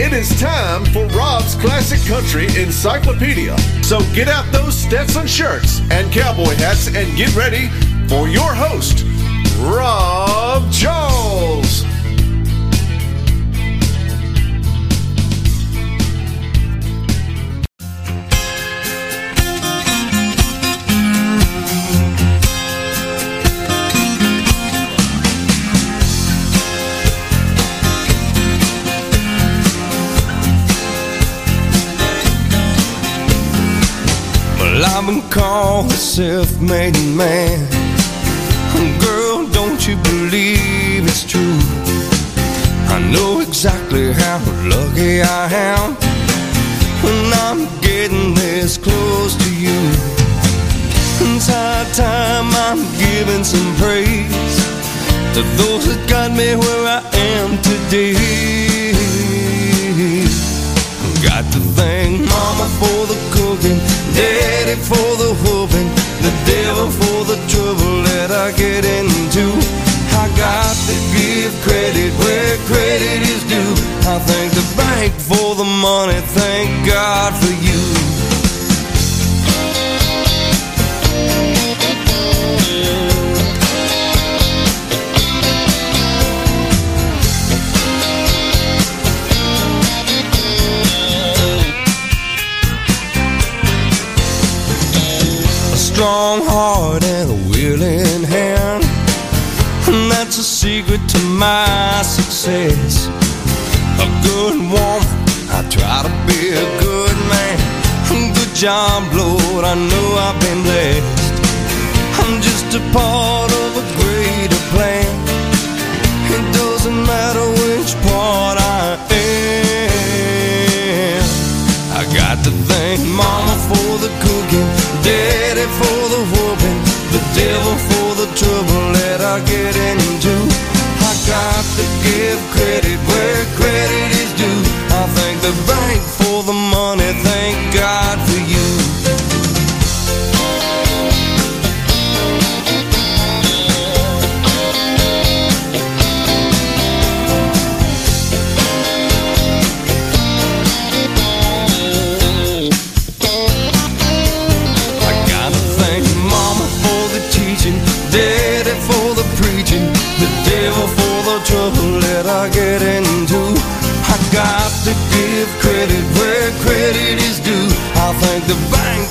It is time for Rob's Classic Country Encyclopedia. So get out those Stetson shirts and cowboy hats and get ready for your host, Rob Charles. Been called a self-made man. Girl, don't you believe it's true? I know exactly how lucky I am when I'm getting this close to you. It's high time I'm giving some praise to those that got me where I am today. Got to thank Mama for the cooking, Daddy for the whooping, the devil for the trouble that I get into. I got to give credit where credit is due. I thank the bank for the money, thank God for you. To my success. A good woman, I try to be a good man. Good job, Lord, I know I've been blessed. I'm just a part of a greater plan. It doesn't matter which part I am. I got to thank Mama for the credit the bank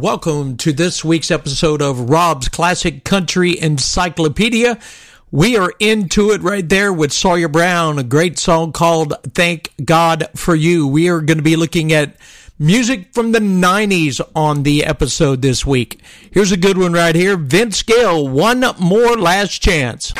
welcome to this week's episode of Rob's Classic Country Encyclopedia. We are into it right there with Sawyer Brown, a great song called Thank God for You. We are going to be looking at music from the 90s on the episode this week. Here's a good one right here Vince Gill, One More Last Chance.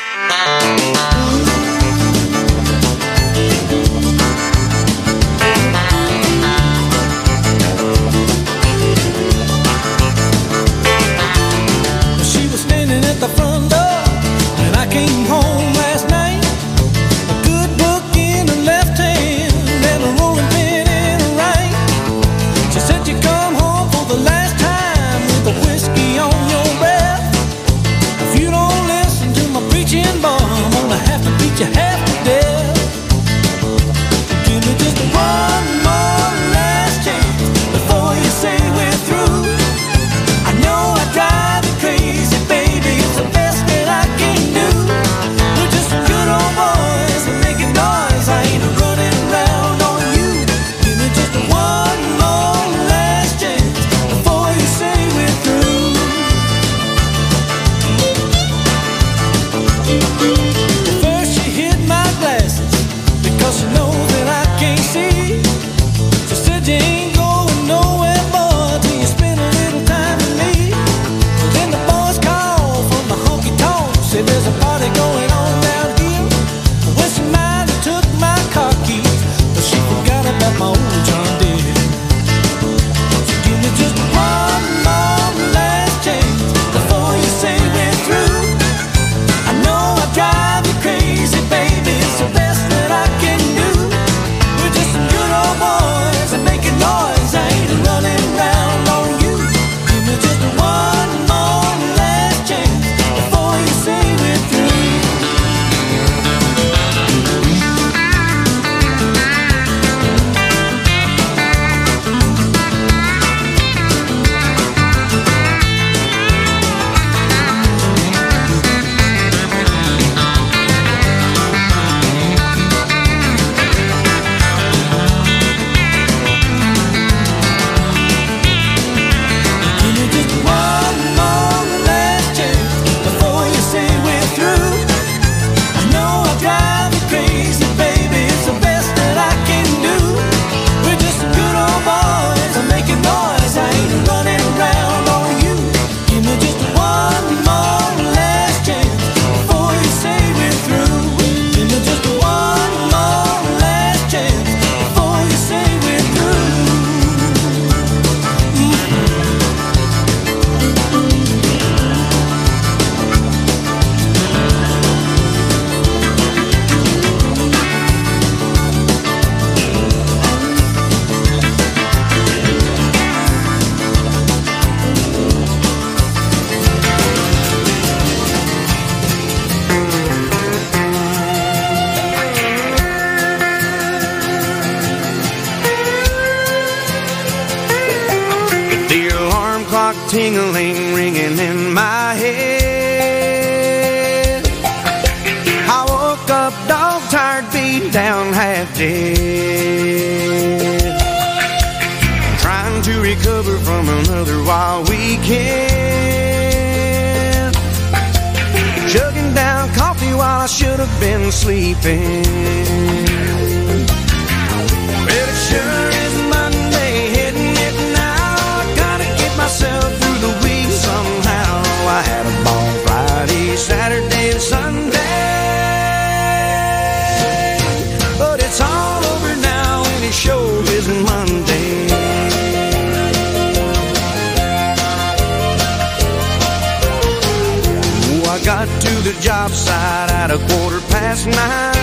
at a quarter past nine.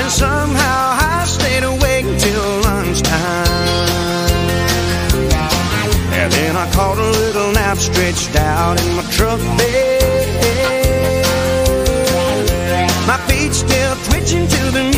And somehow I stayed awake until lunchtime. And then I caught a little nap stretched out in my truck bed. My feet still twitching to the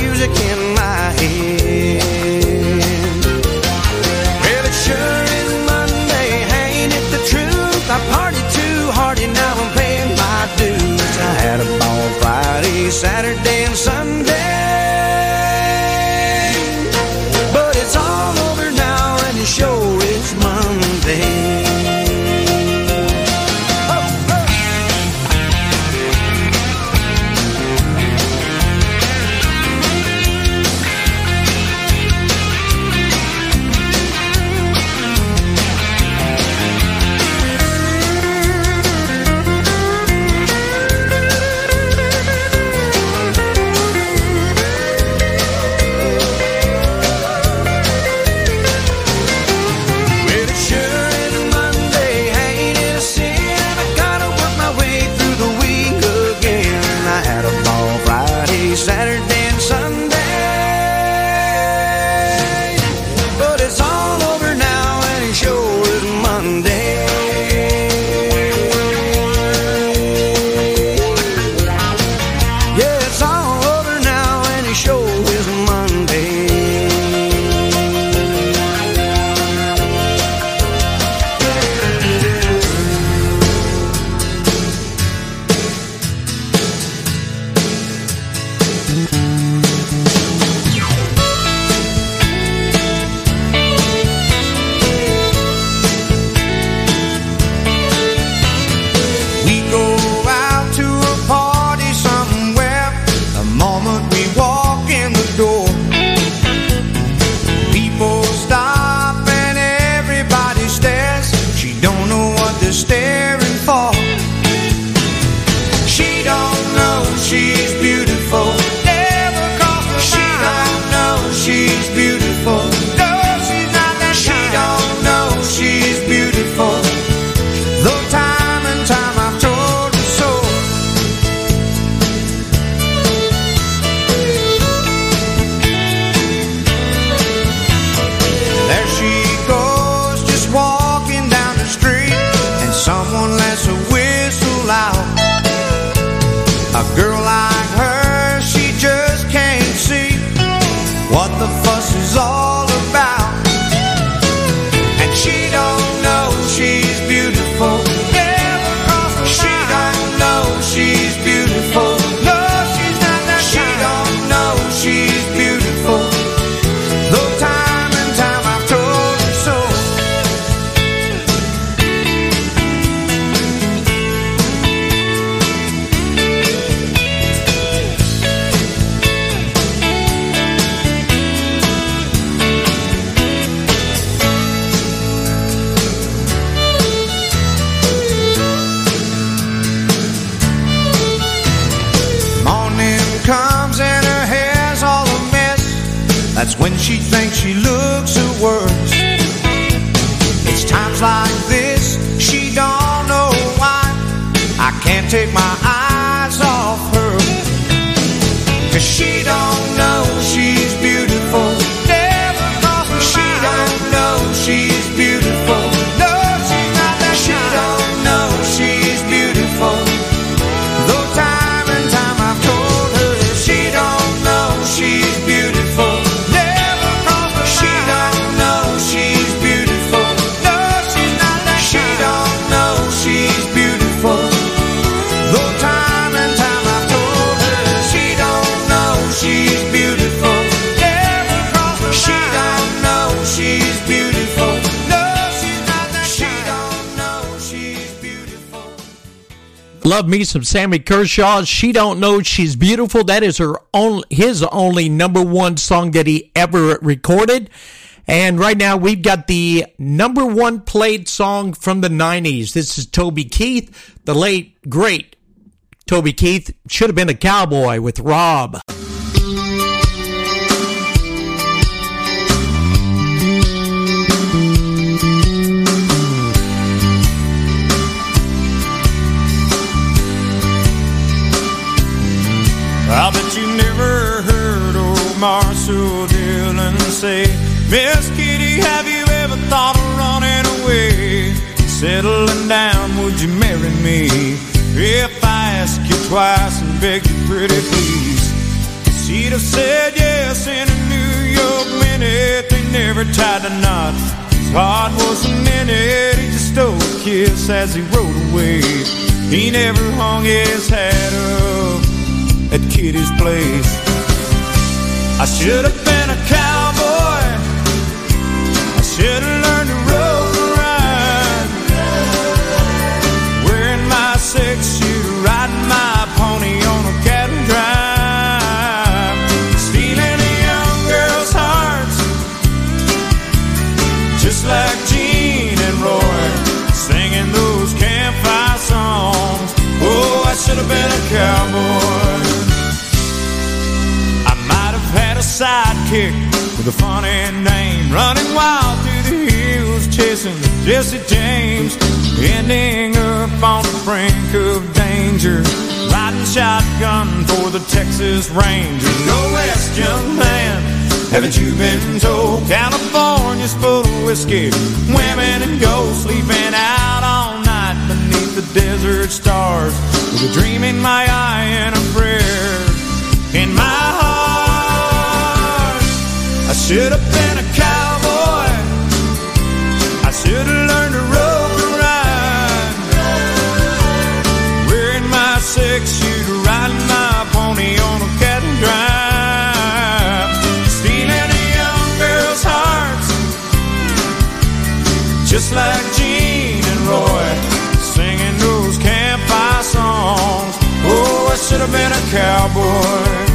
Love me some Sammy Kershaw. She don't know she's beautiful. That is her only, his only number one song that he ever recorded. And right now we've got the number one played song from the 90s. This is Toby Keith, the late, great Toby Keith. Should have been a cowboy with Rob. I bet you never heard old Marshall Dillon say, Miss Kitty, have you ever thought of running away? Settling down, would you marry me? If I ask you twice and beg you pretty please. She'd have said yes in a New York minute. They never tied a knot. His heart wasn't in it. He just stole a kiss as he rode away. He never hung his hat up at Kitty's place. I should have been a cowboy. I should have learned sidekick with a funny name, running wild through the hills, chasing Jesse James, ending up on the brink of danger, riding shotgun for the Texas Rangers. Go west, young man. Haven't you been told California's full of whiskey, women and ghosts sleeping out all night beneath the desert stars with a dream in my eye and a prayer in my heart. I should have been a cowboy. I should have learned to rope and ride. Wearing my six shooter, riding my pony on a cattle drive. Stealing a young girl's hearts, just like Gene and Roy, singing those campfire songs. Oh, I should have been a cowboy.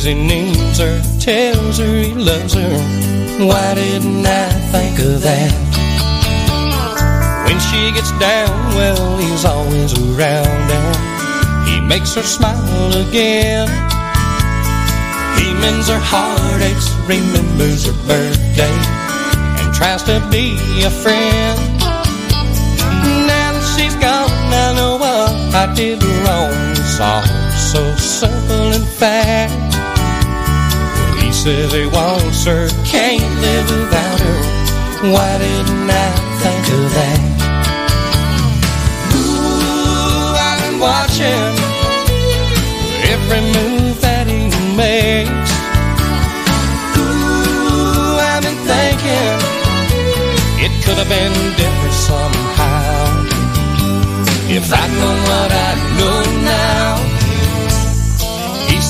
Says he needs her, tells her he loves her. Why didn't I think of that? When she gets down, well, he's always around and he makes her smile again. He mends her heartaches, remembers her birthday, and tries to be a friend. Now that she's gone, I know what I did wrong. It's all so simple in fact. Says he wants her, can't live without her. Why didn't I think of that? Ooh, I've been watching every move that he makes. Ooh, I've been thinking it could have been different somehow. If I'd known what I know now.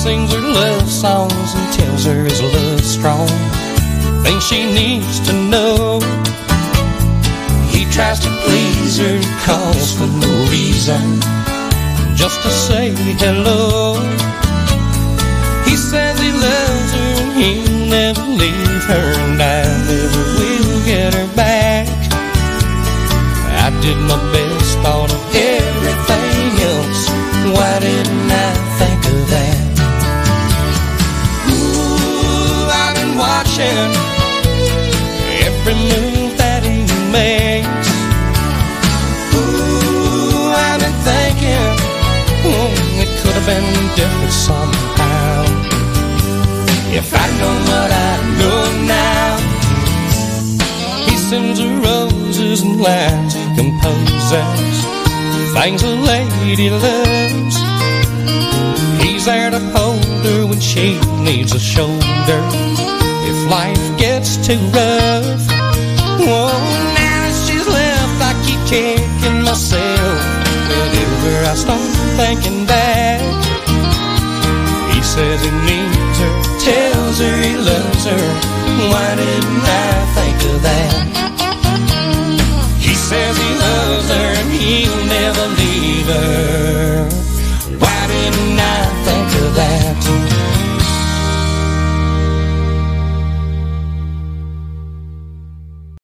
Sings her love songs and tells her his love's strong. Things she needs to know. He tries to please her, calls for no reason, just to say hello. He says he loves her and he'll never leave her, and I never will get her back. I did my and lines he composes, things a lady loves. He's there to hold her when she needs a shoulder. If life gets too rough, oh, now that she's left, I keep kicking myself. Whenever I start thinking back, he says he needs her, tells her he loves her. Why didn't I think of that? Why didn't I think of that?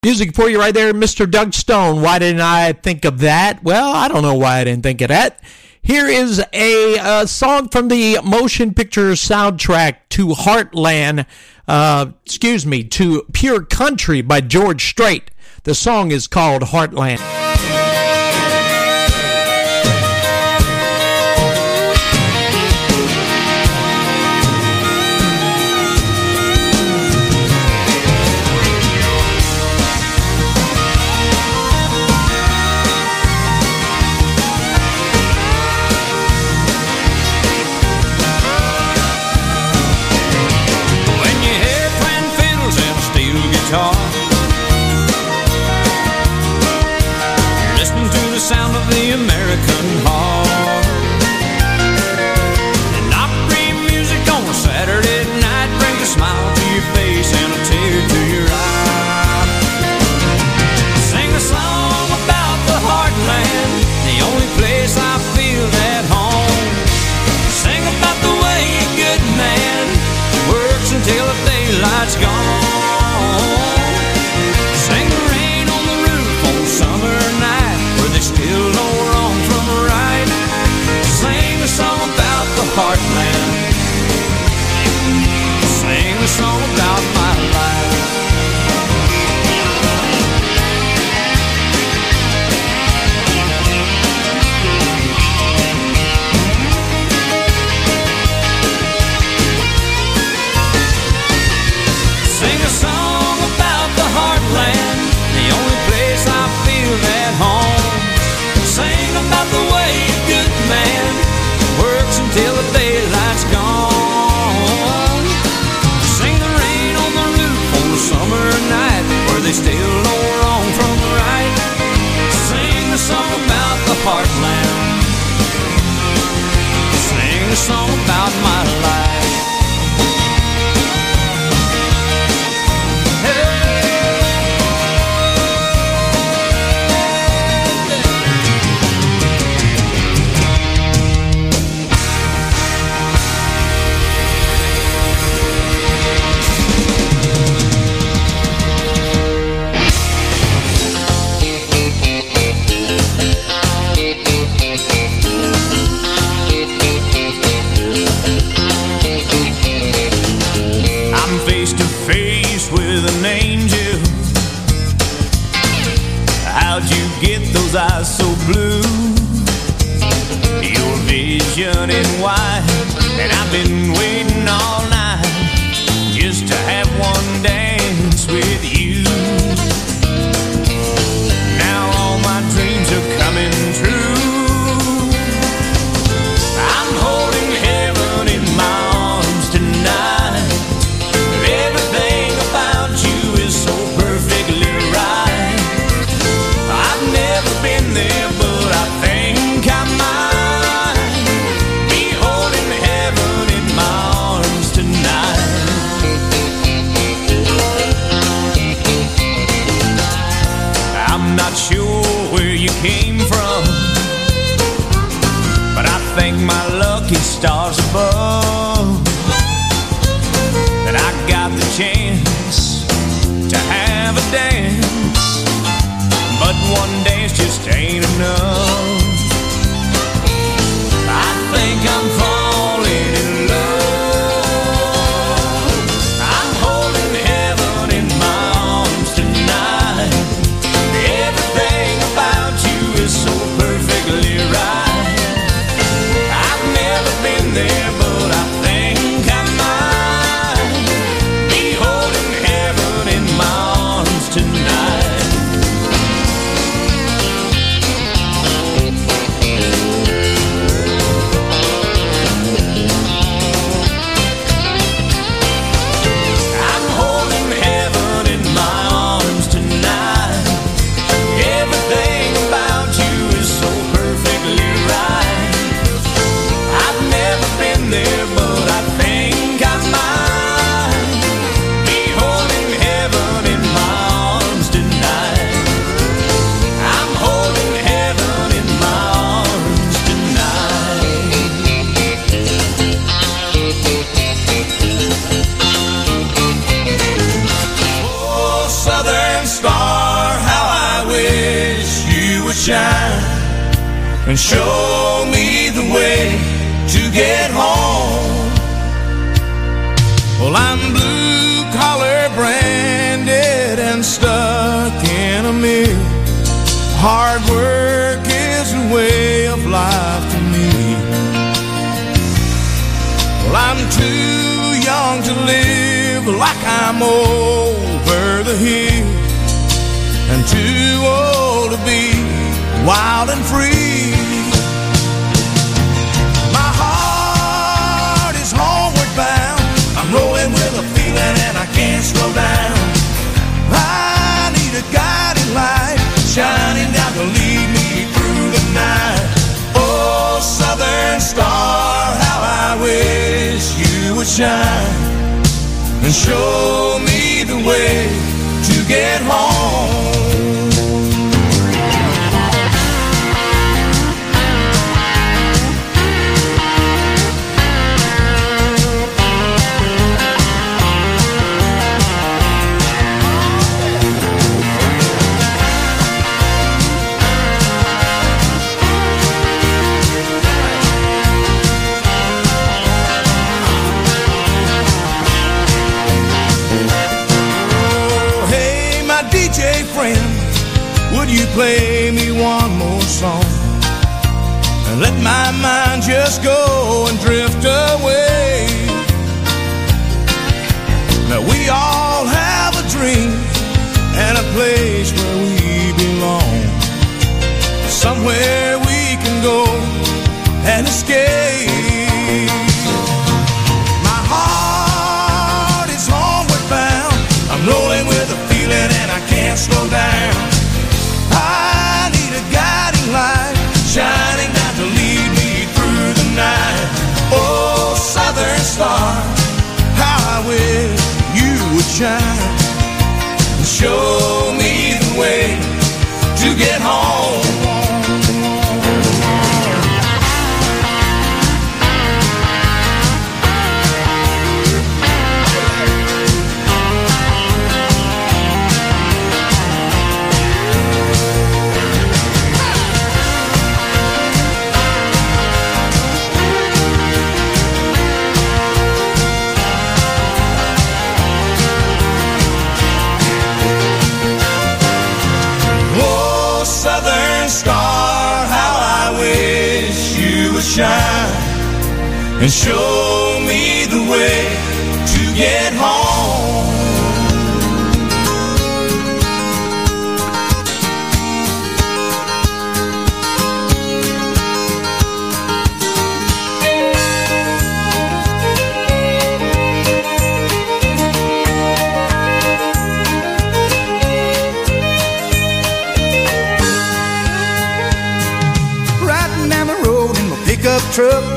Music for you right there, Mr. Doug Stone. Why didn't I think of that? Well, I don't know why I didn't think of that. Here is a, uh, song from the motion picture soundtrack to Heartland, uh, excuse me, to Pure Country by George Strait. The song is called Heartland. song about my get those eyes so blue. Your vision is wide, and I've been waiting all show and show me the way to get home. Down the road in my pickup truck.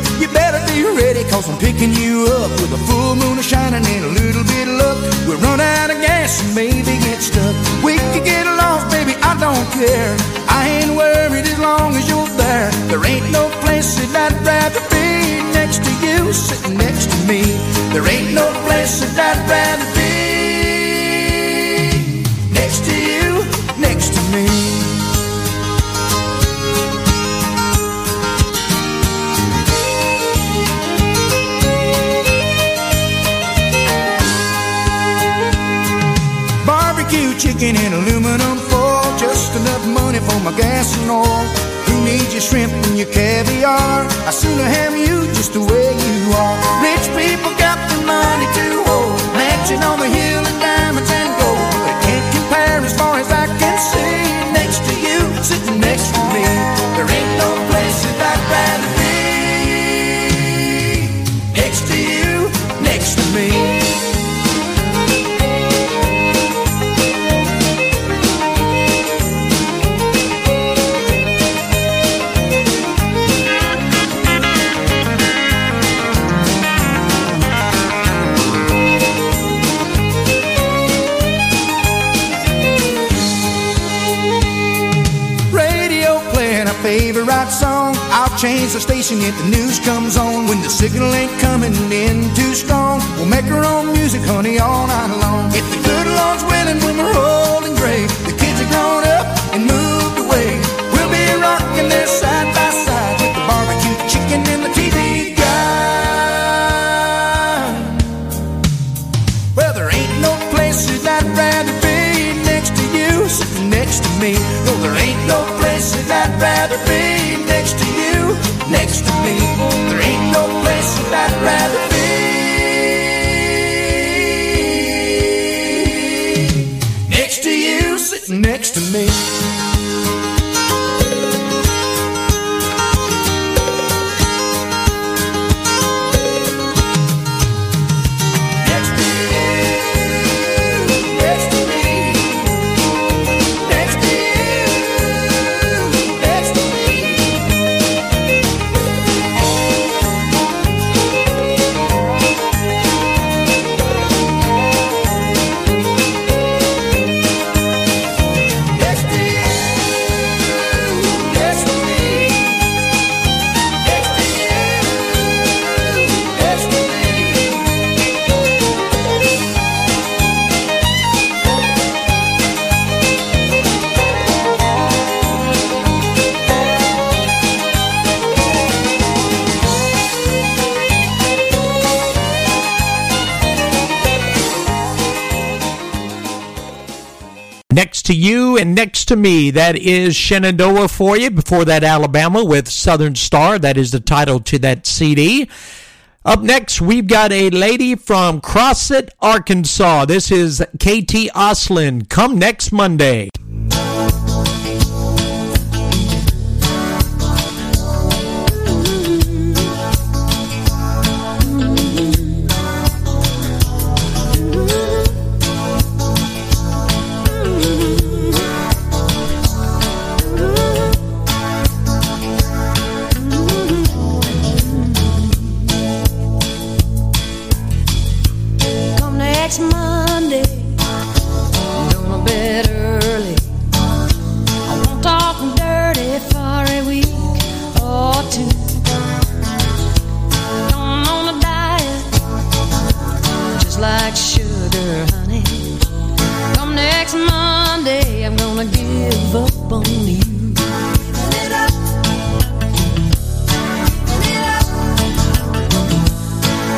Cause I'm picking you up with a full moon shining and a little bit of luck. We'll run out of gas and maybe get stuck. We could get lost, baby, I don't care. I ain't worried as long as you're there. There ain't no place that I'd rather be next to you, sitting next to me. There ain't no place that I'd rather be for my gas and oil. Who needs your shrimp and your caviar? I sooner have you just the way you are. Rich people got the money to hold, mansion on the hill and diamonds change the station if the news comes on. When the signal ain't coming in too strong, we'll make our own music, honey, all night long. If the good Lord's willing, when we're old and gray, the kids are grown to me, that is Shenandoah for you. Before that, Alabama with Southern Star. That is the title to that CD. Up next, we've got a lady from Crossett, Arkansas. This is KT Oslin. Come next Monday. Give up on you.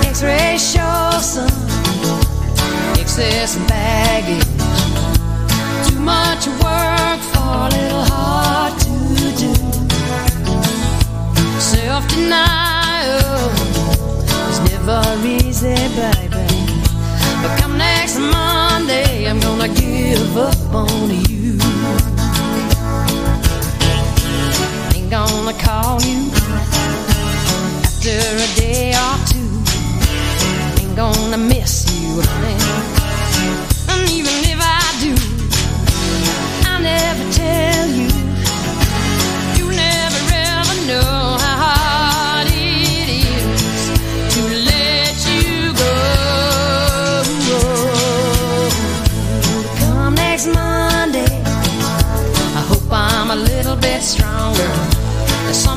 X-ray shows some excess baggage. Too much work for a little hard to do. Self denial is never easy, baby. But come next Monday, I'm gonna give up on you. Gonna call you after a day or two. Ain't gonna miss you, honey.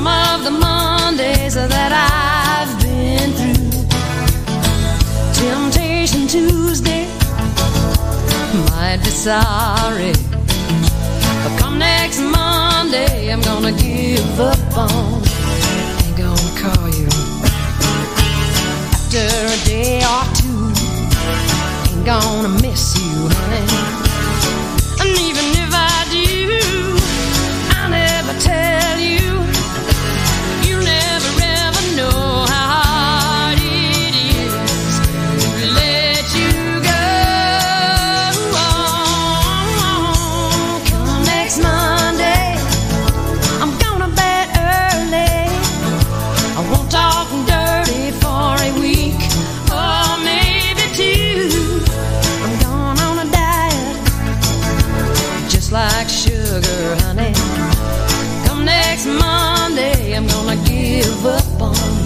Some of the Mondays that I've been through. Temptation Tuesday might be sorry. But come next Monday, I'm gonna give up on. Ain't gonna call you after a day or two. Ain't gonna miss you, honey. Give up on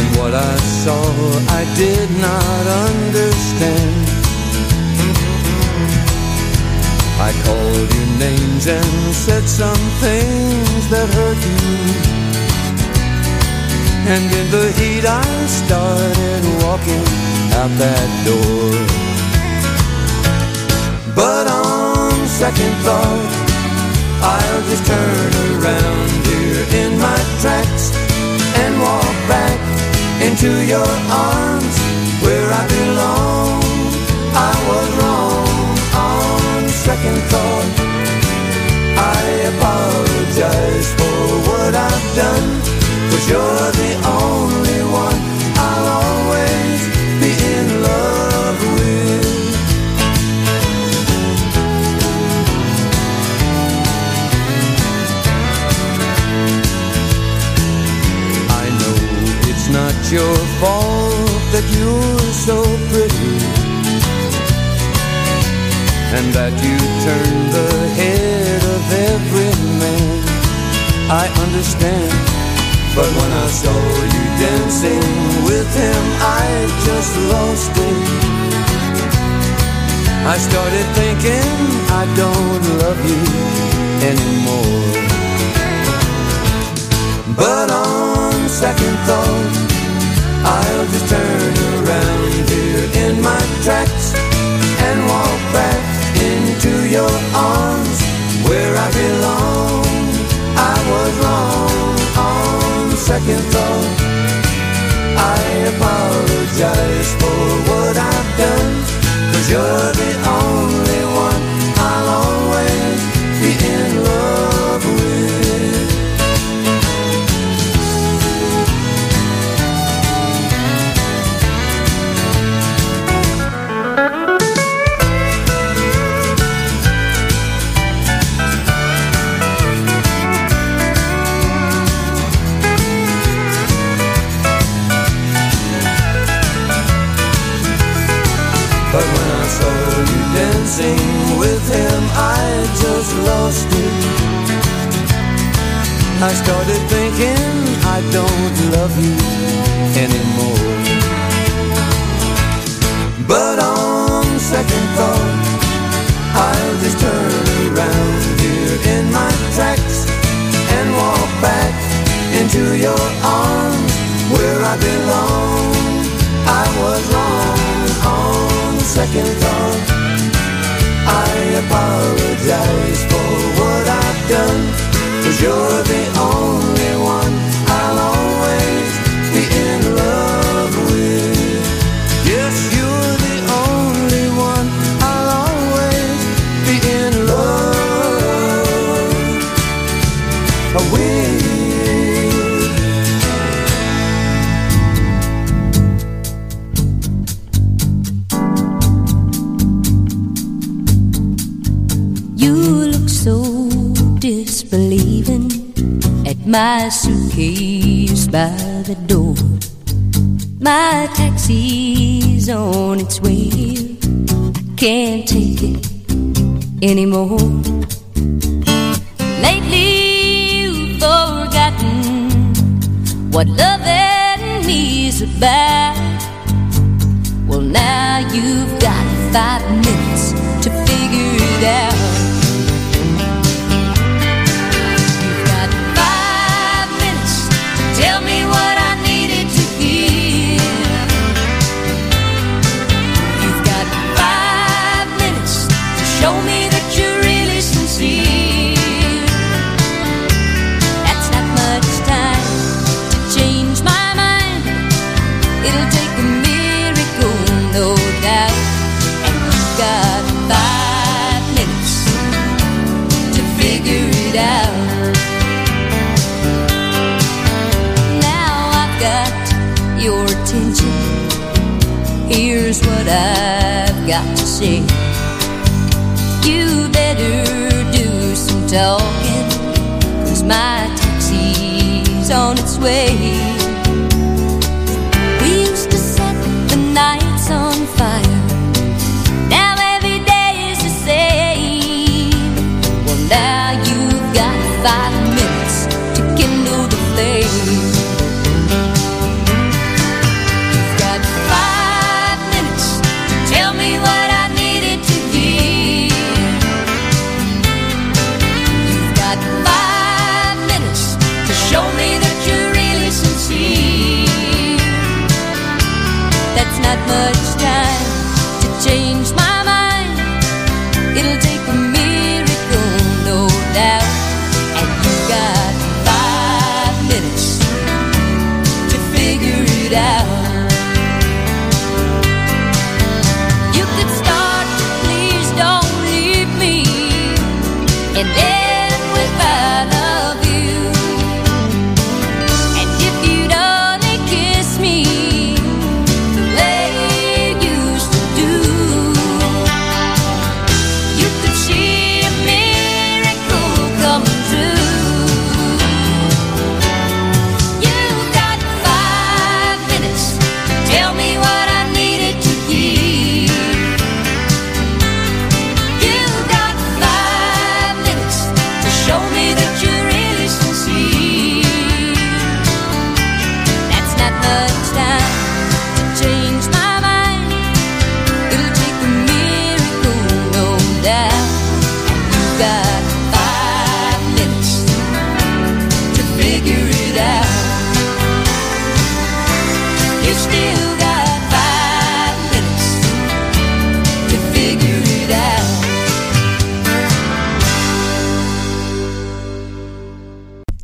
And what I saw, I did not understand. I called you names and said some things that hurt you. And in the heat, I started walking out that door. But on second thought, I'll just turn around here in my tracks into your arms where I belong. I was wrong on second thought. I apologize for what I've done, but you're the only it's your fault that you're so pretty and that you turn the head of every man. I understand, but when I saw you dancing with him, I just lost it. I started thinking I don't love you anymore. But on second thought, I'll just turn around here in my tracks and walk back into your arms where I belong. I was wrong on second thought. I apologize for what I've done, cause you're the only one I'll always be in love dancing with him, I just lost it. I started thinking I don't love you anymore. But on second thought, I'll just turn around here in my tracks and walk back into your arms where I belong. I was wrong on second thought. I apologize for what I've done, cause you're the only one My suitcase by the door. My taxi's on its way. I can't take it anymore. Lately, you've forgotten what loving is about. Well, now you've got five minutes to figure it out. you better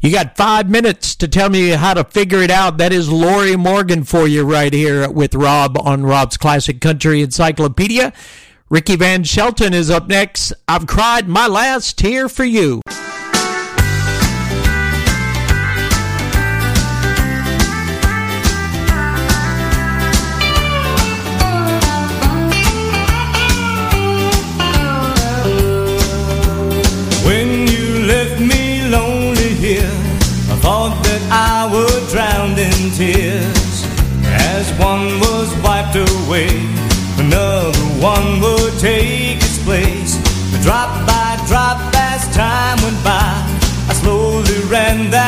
You got five minutes to tell me how to figure it out. That is Lorrie Morgan for you right here with Rob on Rob's Classic Country Encyclopedia. Ricky Van Shelton is up next. I've cried my last tear for you. one would take its place. But drop by drop as time went by, I slowly ran that.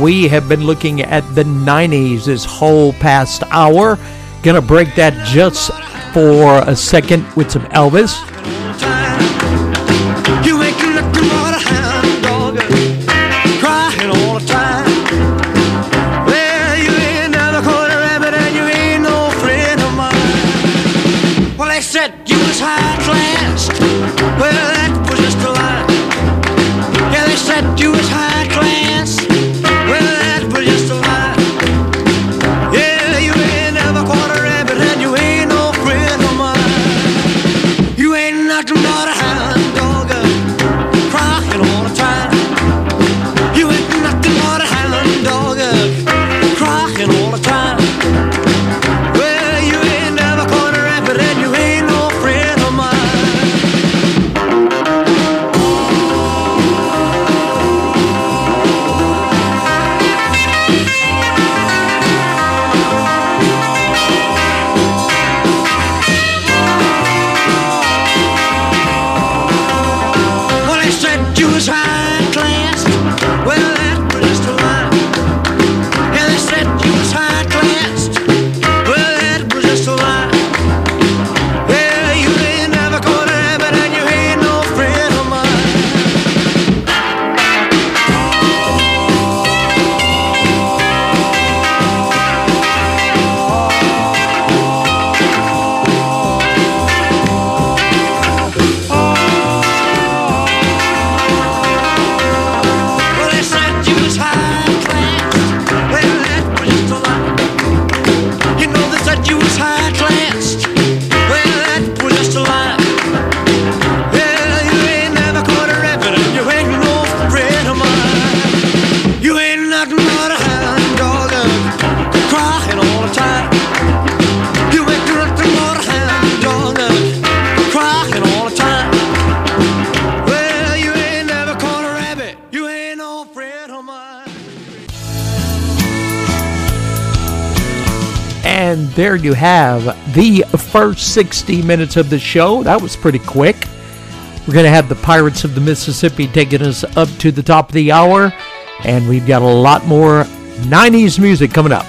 We have been looking at the 90s this whole past hour. Gonna break that just for a second with some Elvis. There you have the first 60 minutes of the show. That was pretty quick. We're going to have the Pirates of the Mississippi taking us up to the top of the hour. And we've got a lot more 90s music coming up.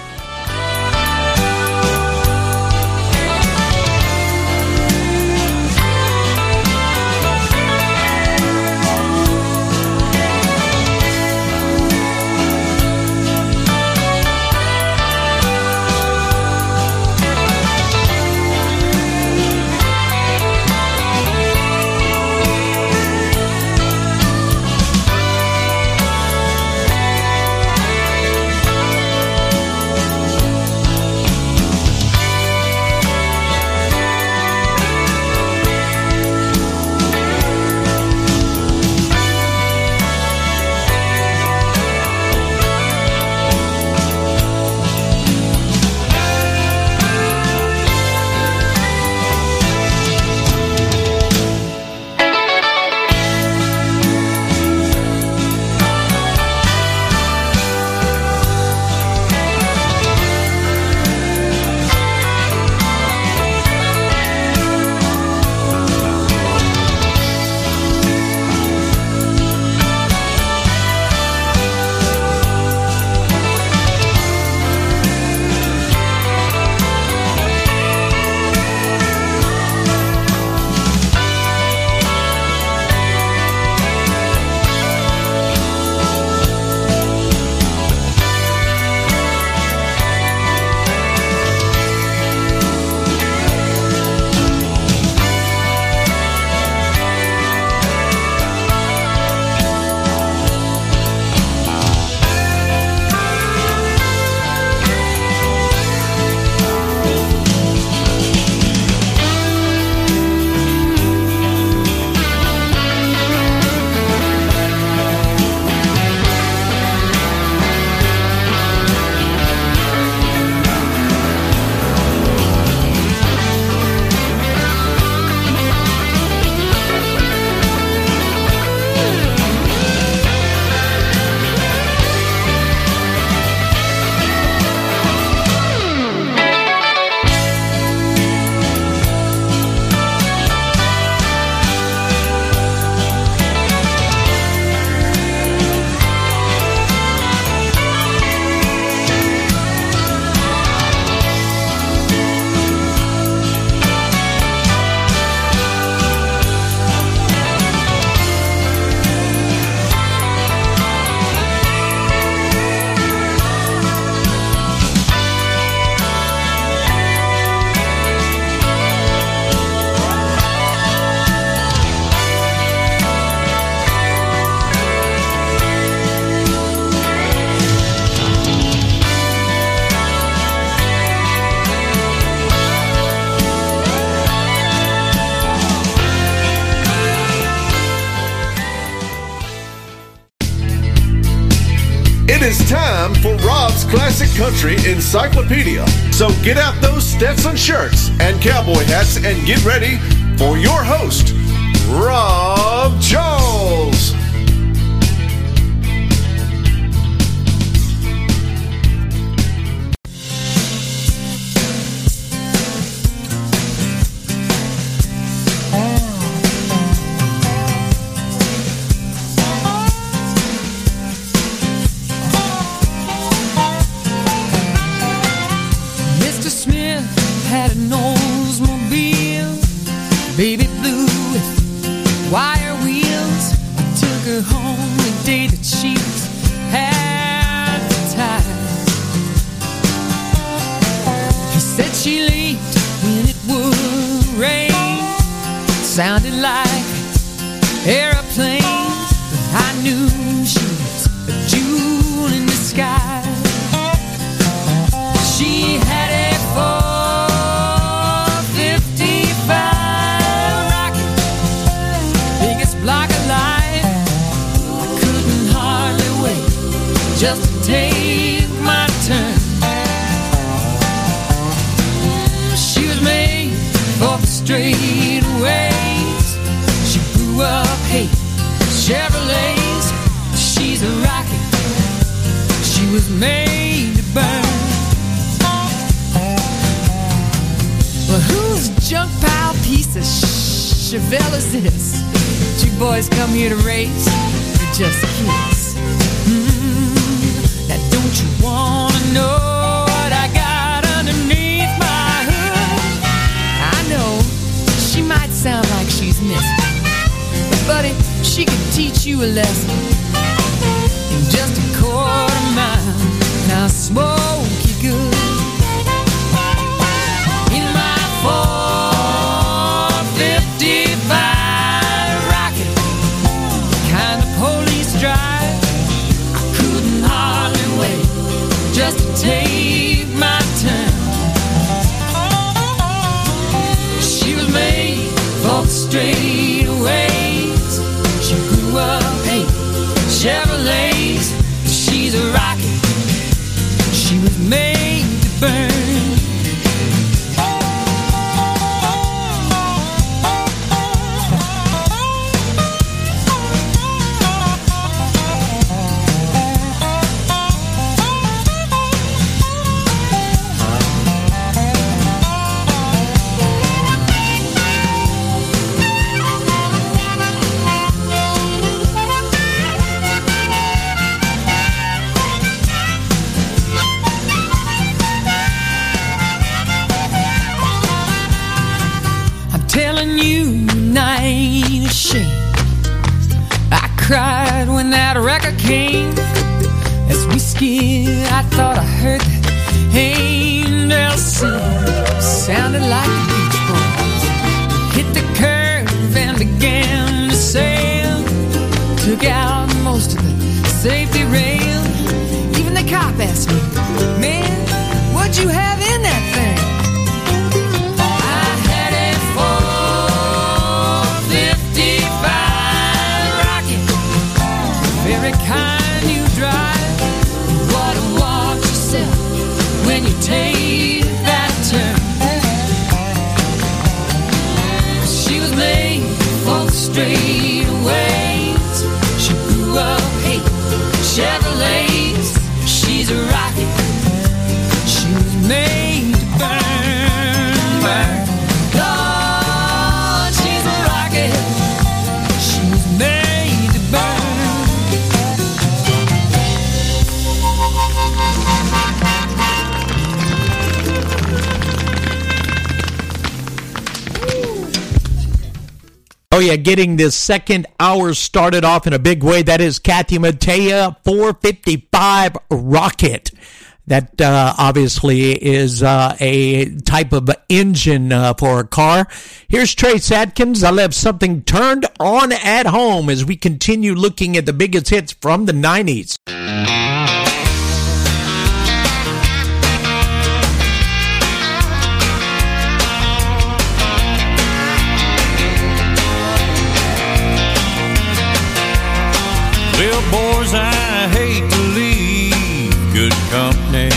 It is time for Rob's Classic Country Encyclopedia. So get out those Stetson shirts and cowboy hats and get ready for your host, Rob Charles. when you drive. What a walk yourself when you take. are getting this second hour started off in a big way. That is Kathy Mattea, 455 Rocket. That uh, obviously is uh, a type of engine uh, for a car. Here's Trace Atkins. I'll have something turned on at home as we continue looking at the biggest hits from the 90s. hours I hate to leave good company.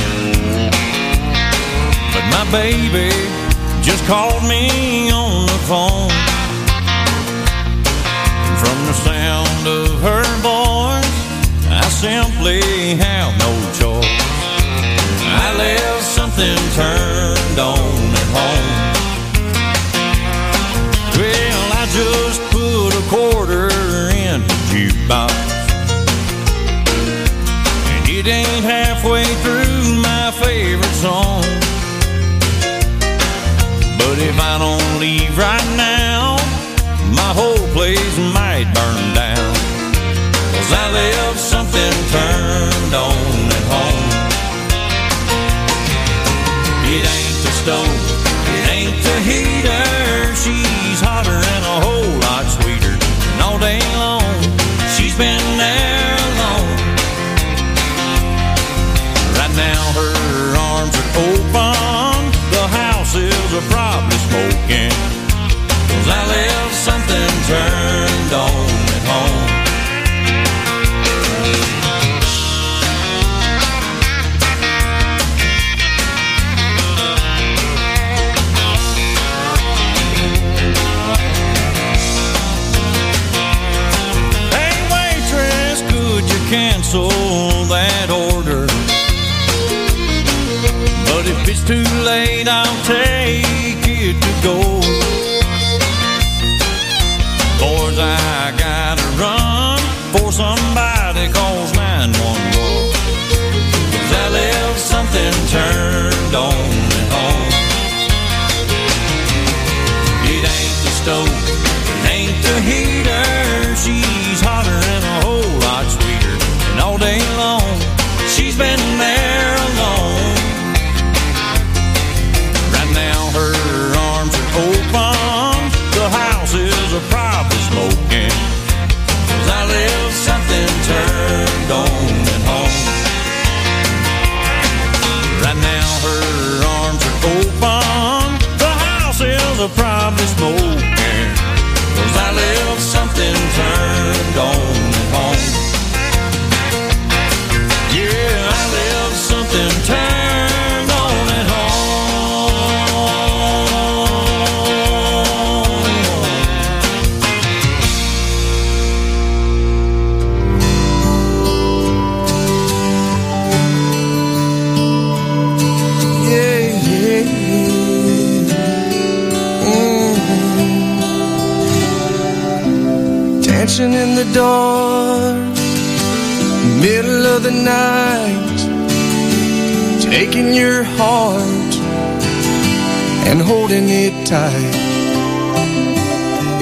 But my baby just called me on the phone. And from the sound of her voice, I simply have no choice. I left something turned cancel that order. But if it's too late, I'll tell. Dark, middle of the night, taking your heart and holding it tight.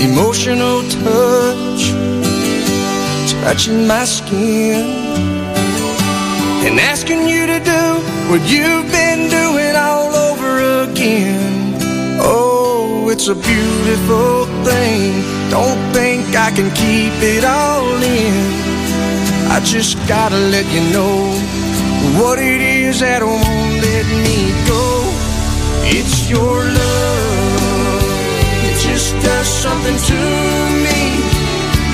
Emotional touch, touching my skin, and asking you to do what you've been doing all over again. Oh, it's a beautiful thing. Don't think I can keep it all in. I just gotta let you know what it is that won't let me go. It's your love. It just does something to me.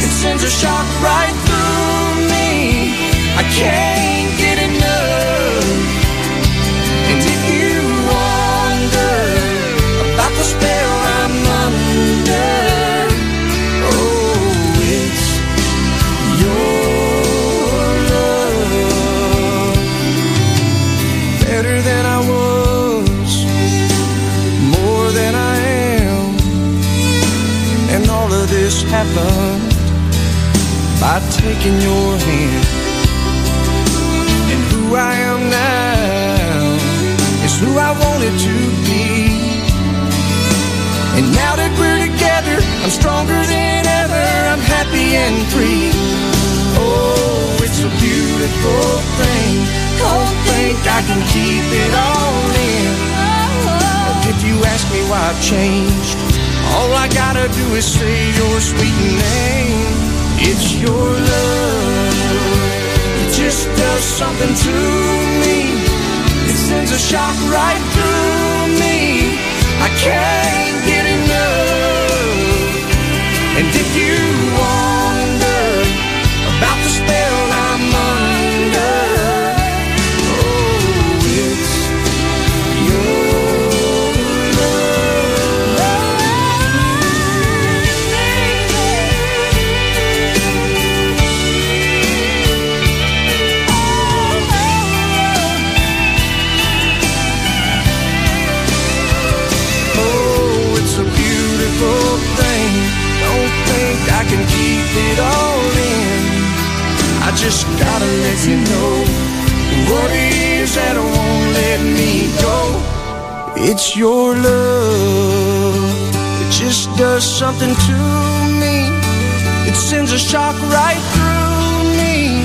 It sends a shock right through me. I can't happened by taking your hand. And who I am now is who I wanted to be. And now that we're together, I'm stronger than ever. I'm happy and free. Oh, it's a beautiful thing. Don't think I can keep it all in. If you ask me why I've changed, all I gotta do is say your sweet name. It's your love. It just does something to me. It sends a shock right through me. I can't get enough. And if you wonder keep it all in. I just gotta let you know what it is that won't let me go. It's your love. It just does something to me. It sends a shock right through me.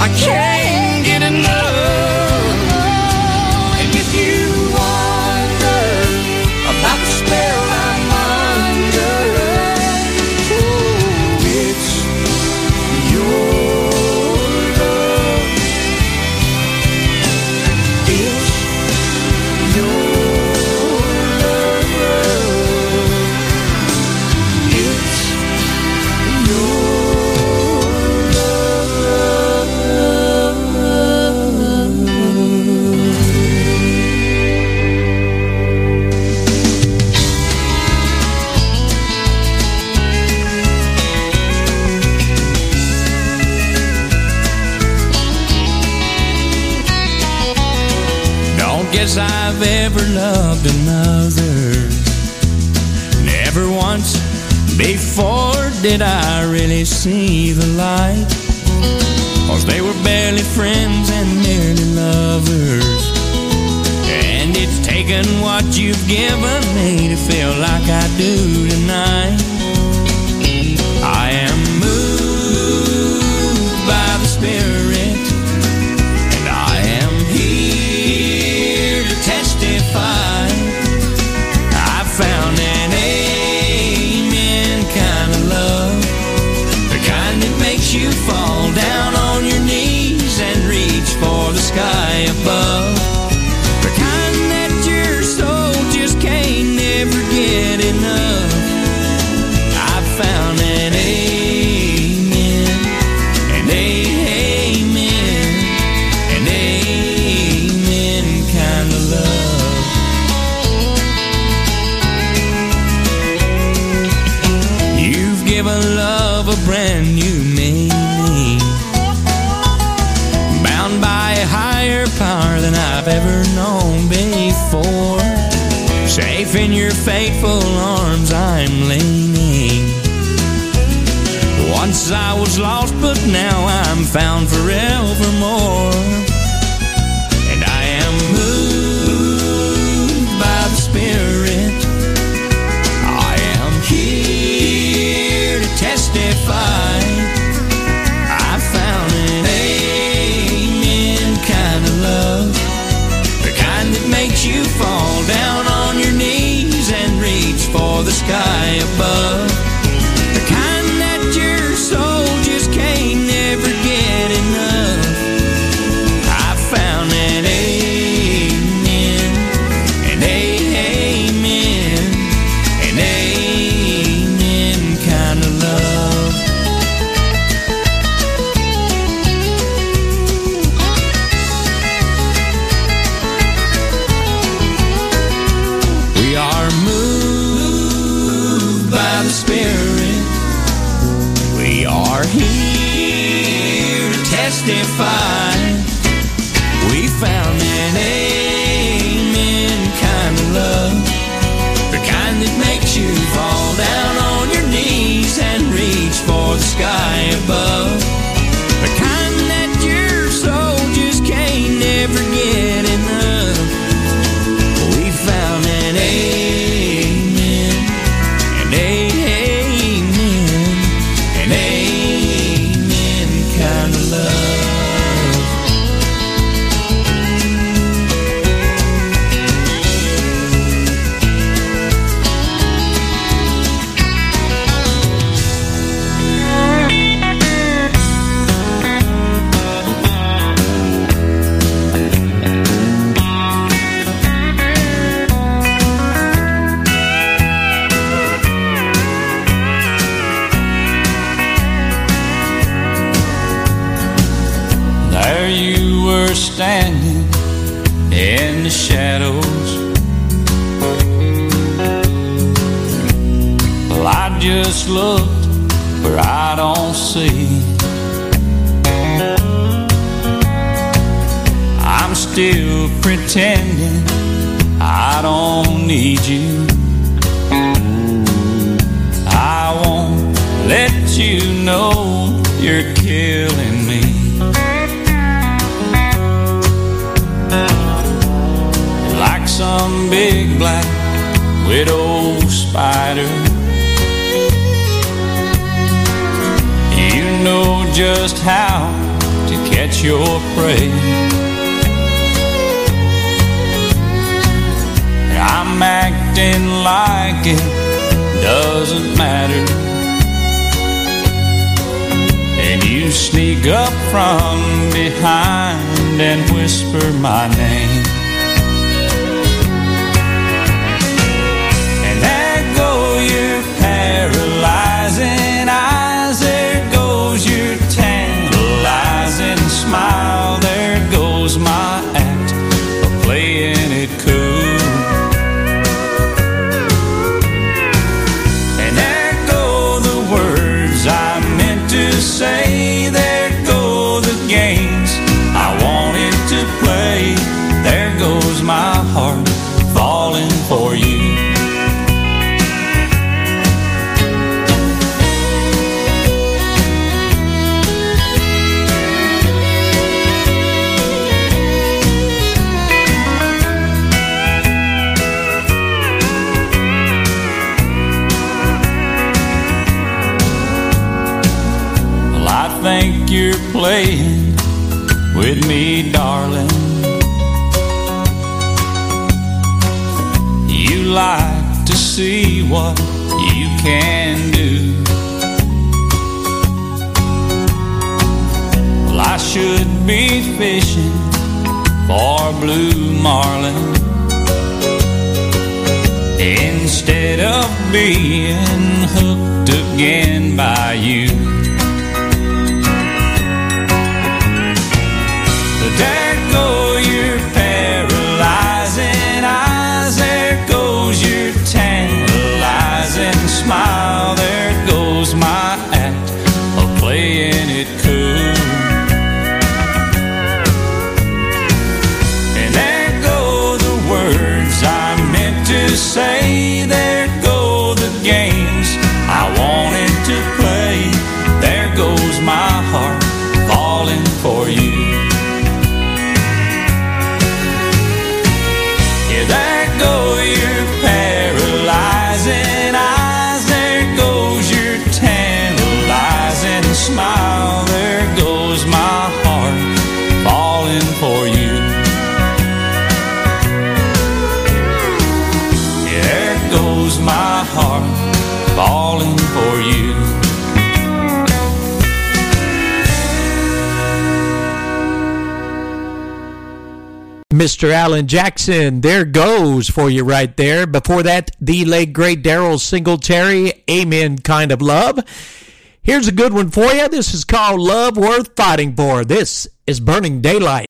I can't get enough. I've loved another. Never once before did I really see the light. Cause they were barely friends and merely lovers. And it's taken what you've given found forevermore. There you were standing in the shadows. Well, I just looked where I don't see. I'm still pretending I don't need you. I won't let you know you're killing. some big black widow spider. You know just how to catch your prey. I'm acting like it doesn't matter. And you sneak up from behind and whisper my name. what you can do. Well, I should be fishing for blue marlin instead of being hooked again by you. Mr. Alan Jackson. There goes for you right there. Before that, the late great Daryle Singletary, Amen Kind of Love. Here's a good one for you. This is called Love Worth Fighting For. This is Burning Daylight.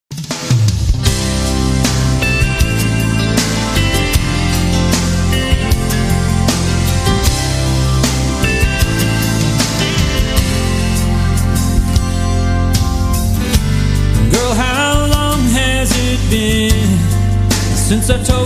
since I told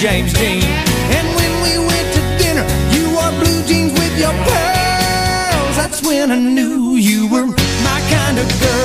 James Dean. And when we went to dinner, you wore blue jeans with your pearls. That's when I knew you were my kind of girl.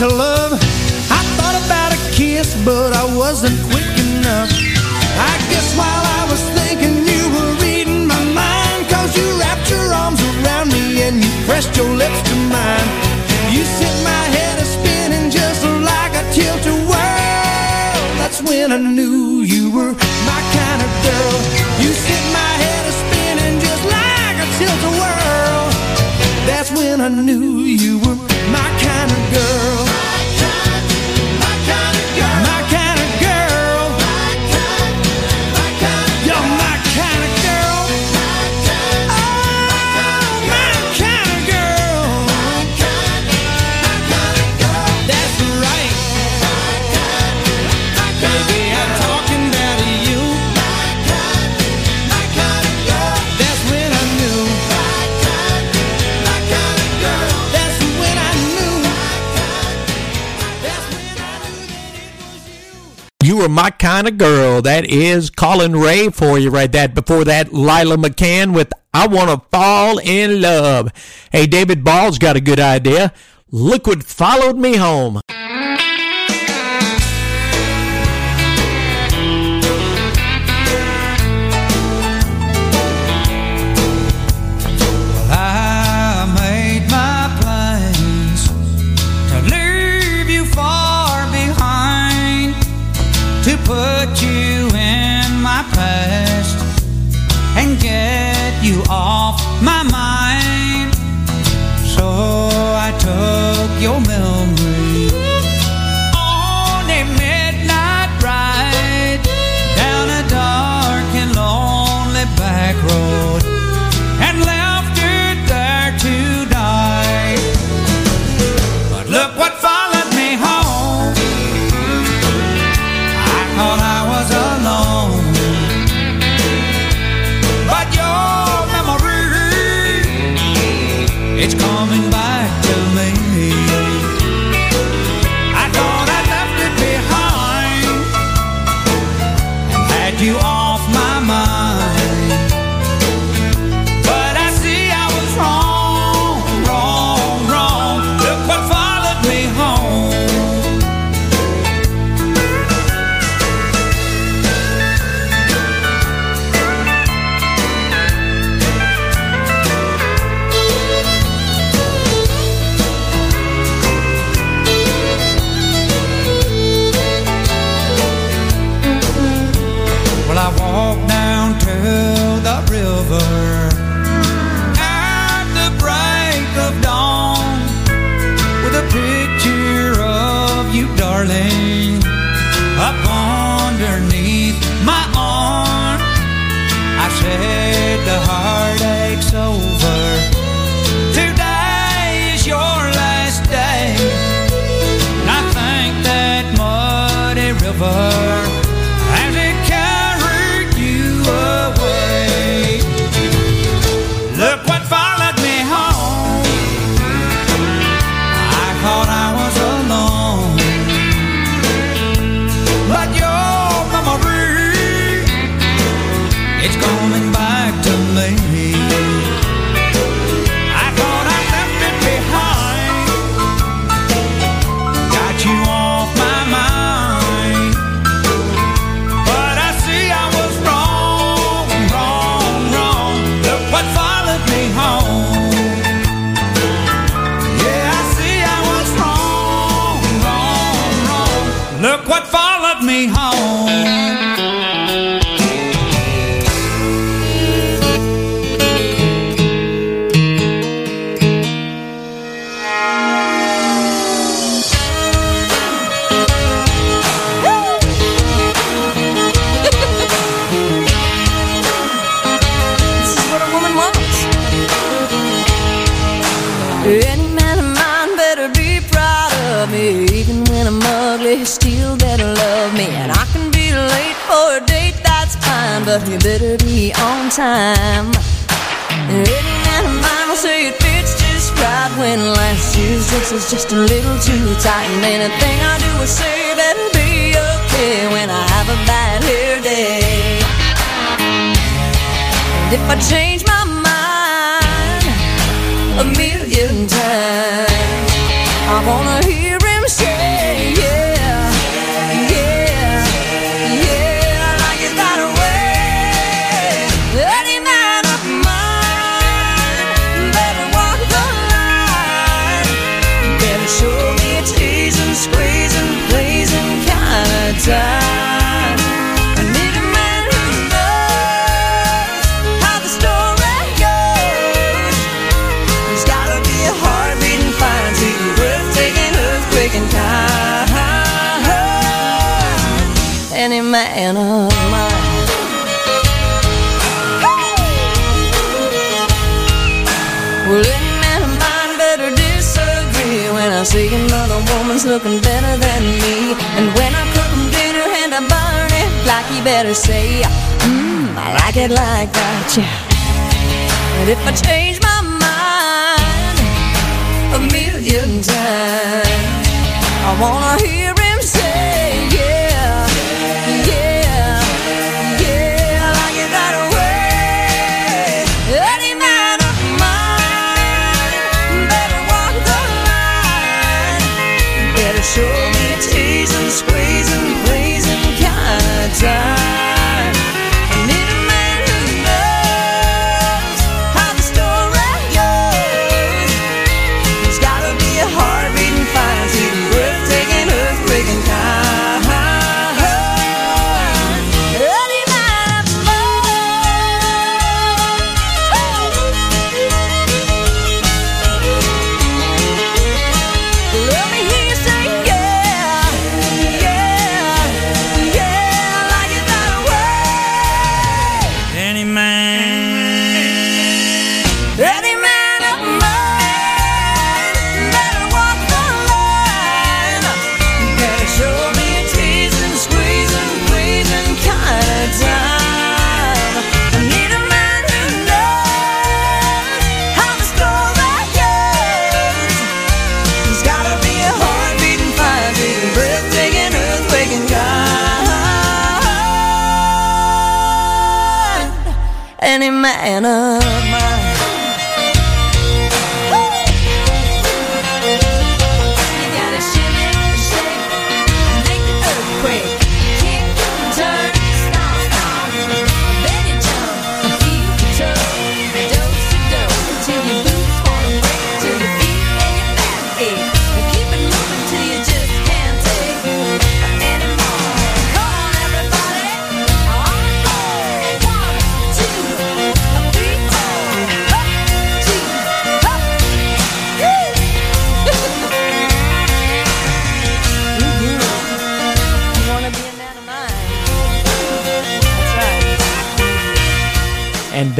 To love? I thought about a kiss, but I wasn't quick enough. I guess while I was thinking you were reading my mind, cause you wrapped your arms around me and you pressed your lips to mine. You set my head a spinning just like a tilt-a-whirl. That's when I knew you were my kind of girl. You set my head a spinning just like a tilt-a-whirl. That's when I knew you were you. Are my kind of girl. That is Collin Raye for you right that. Before that, Lila McCann with I Want to Fall in Love. Hey, David Ball's got a good idea. Look what followed me home. Off my mind. So I took your memory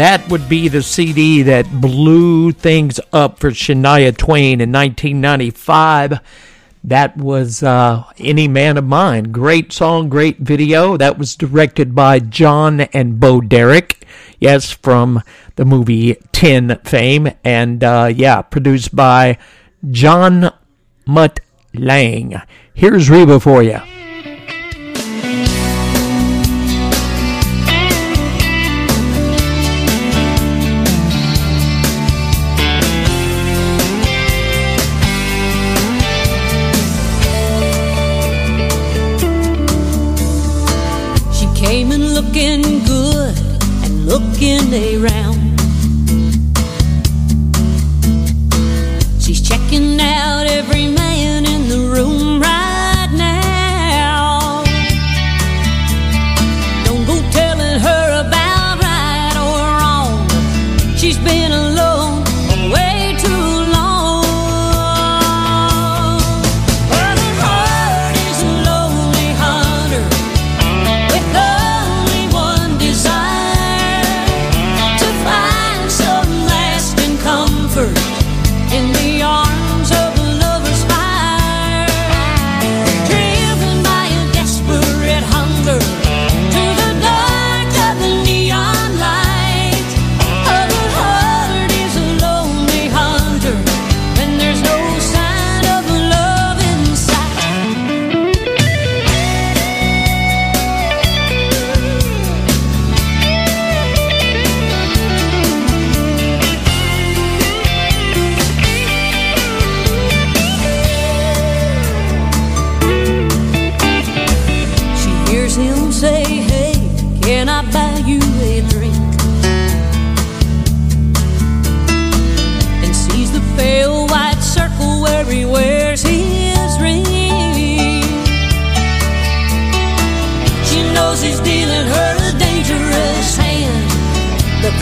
that would be the CD that blew things up for Shania Twain in 1995. That was uh, Any Man of Mine. Great song, great video. That was directed by John and Bo Derek. Yes, from the movie *Tin fame. And uh, yeah, produced by John Mutt Lange. Here's Reba for you. looking around.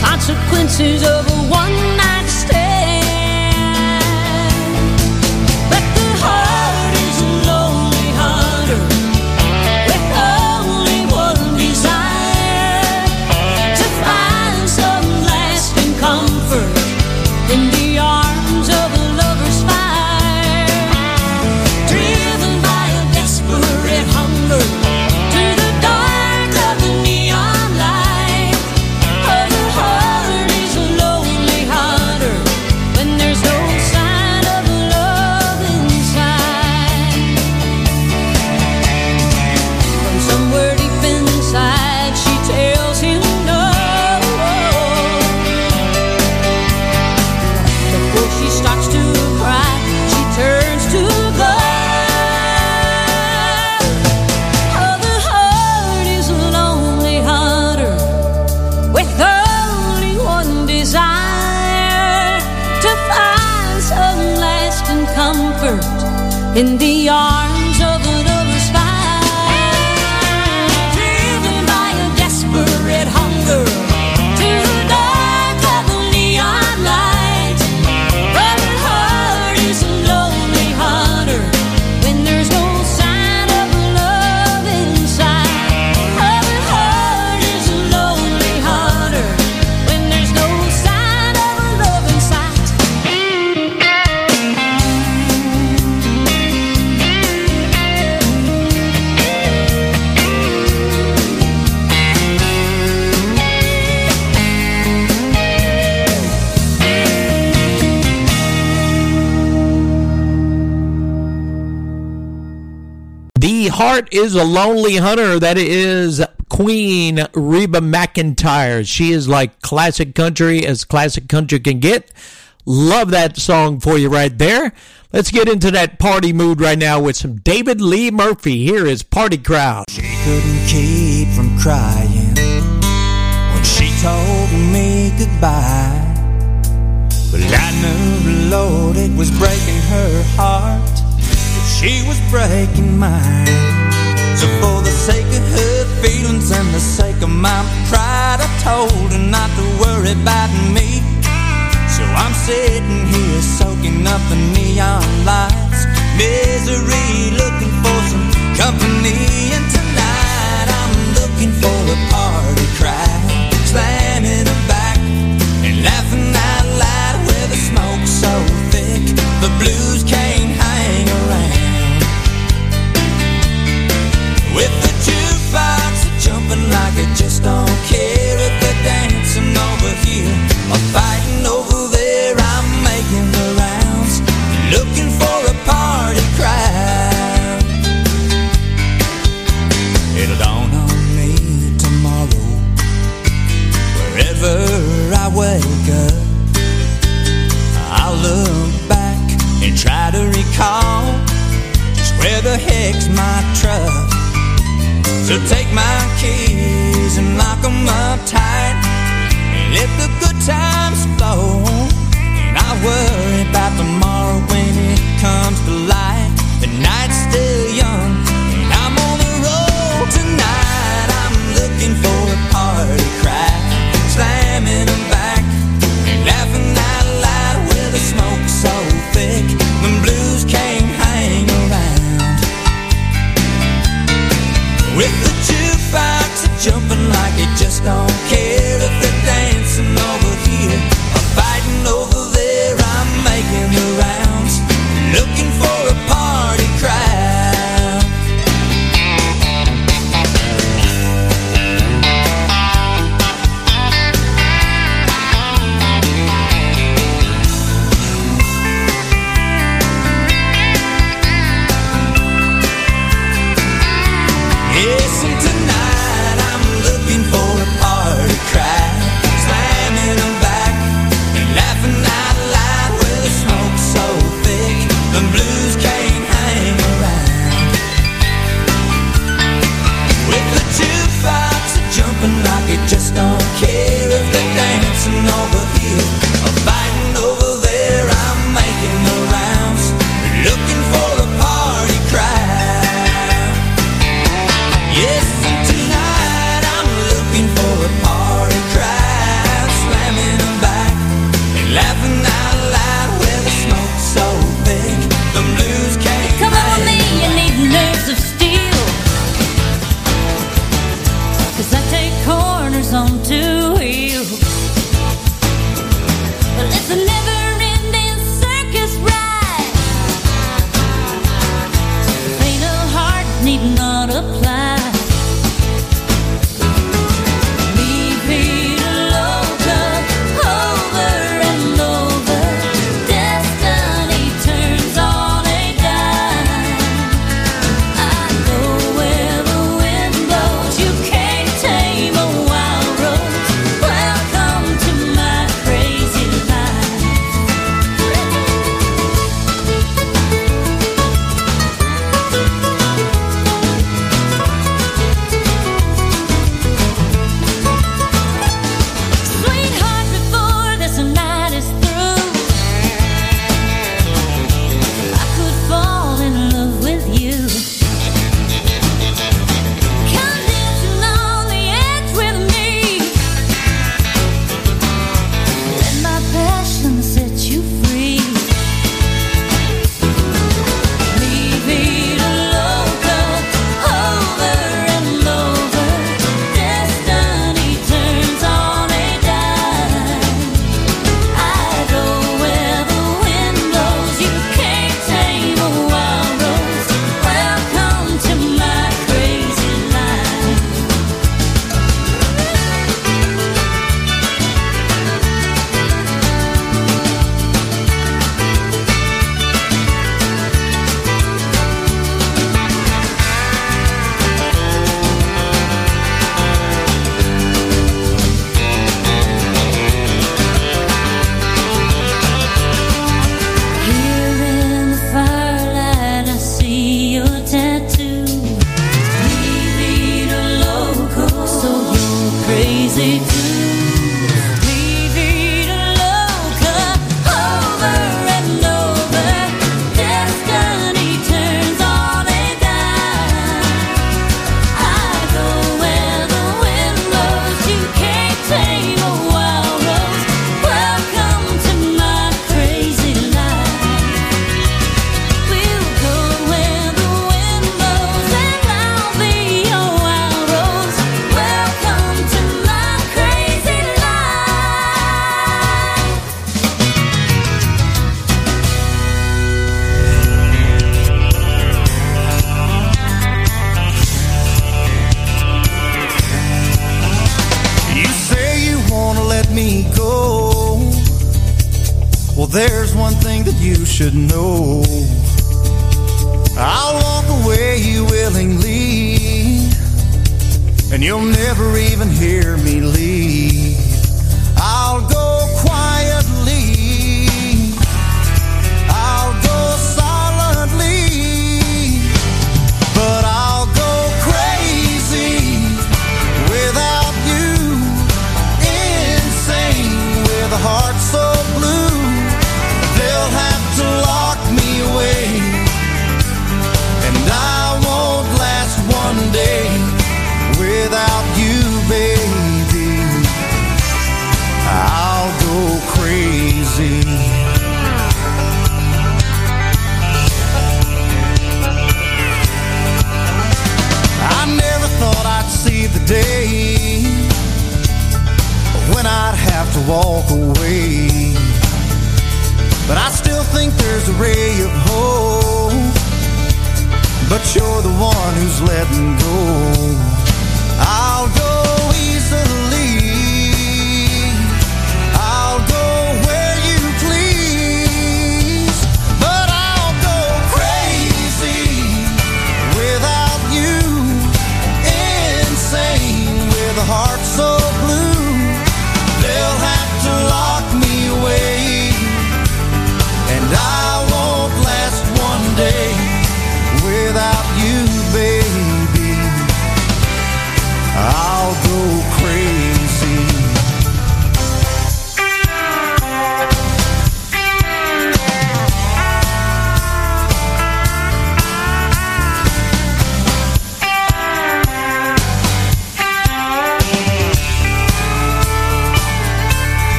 Consequences of a one Is a Lonely Hunter. That is Queen Reba McEntire. She is like classic country as classic country can get. Love that song for you right there. Let's get into that party mood right now with some David Lee Murphy. Here is Party Crowd. She couldn't keep from crying when she told me goodbye. But I knew, Lord, it was breaking her heart. She was breaking mine. So for the sake of her feelings and the sake of my pride, I told her not to worry about me. So I'm sitting here soaking up the neon lights, misery, looking for some company. Just don't care if they're dancing over here or fighting over there. I'm making the rounds, looking for a party crowd. It'll dawn on me tomorrow, wherever I wake up. I'll look back and try to recall just where the heck's my truck. So take my keys and lock 'em up tight and let the good times flow. And I worry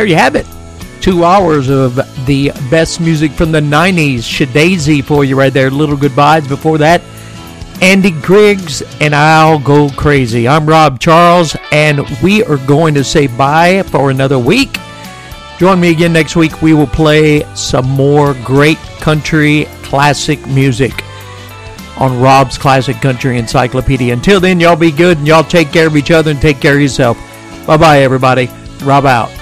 there you have it. Two hours of the best music from the 90s. SHeDAISY for you right there. Little Goodbyes before that. Andy Griggs and I'll Go Crazy. I'm Rob Charles, and we are going to say bye for another week. Join me again next week. We will play some more great country classic music on Rob's Classic Country Encyclopedia. Until then, y'all be good and y'all take care of each other and take care of yourself. Bye bye, everybody. Rob out.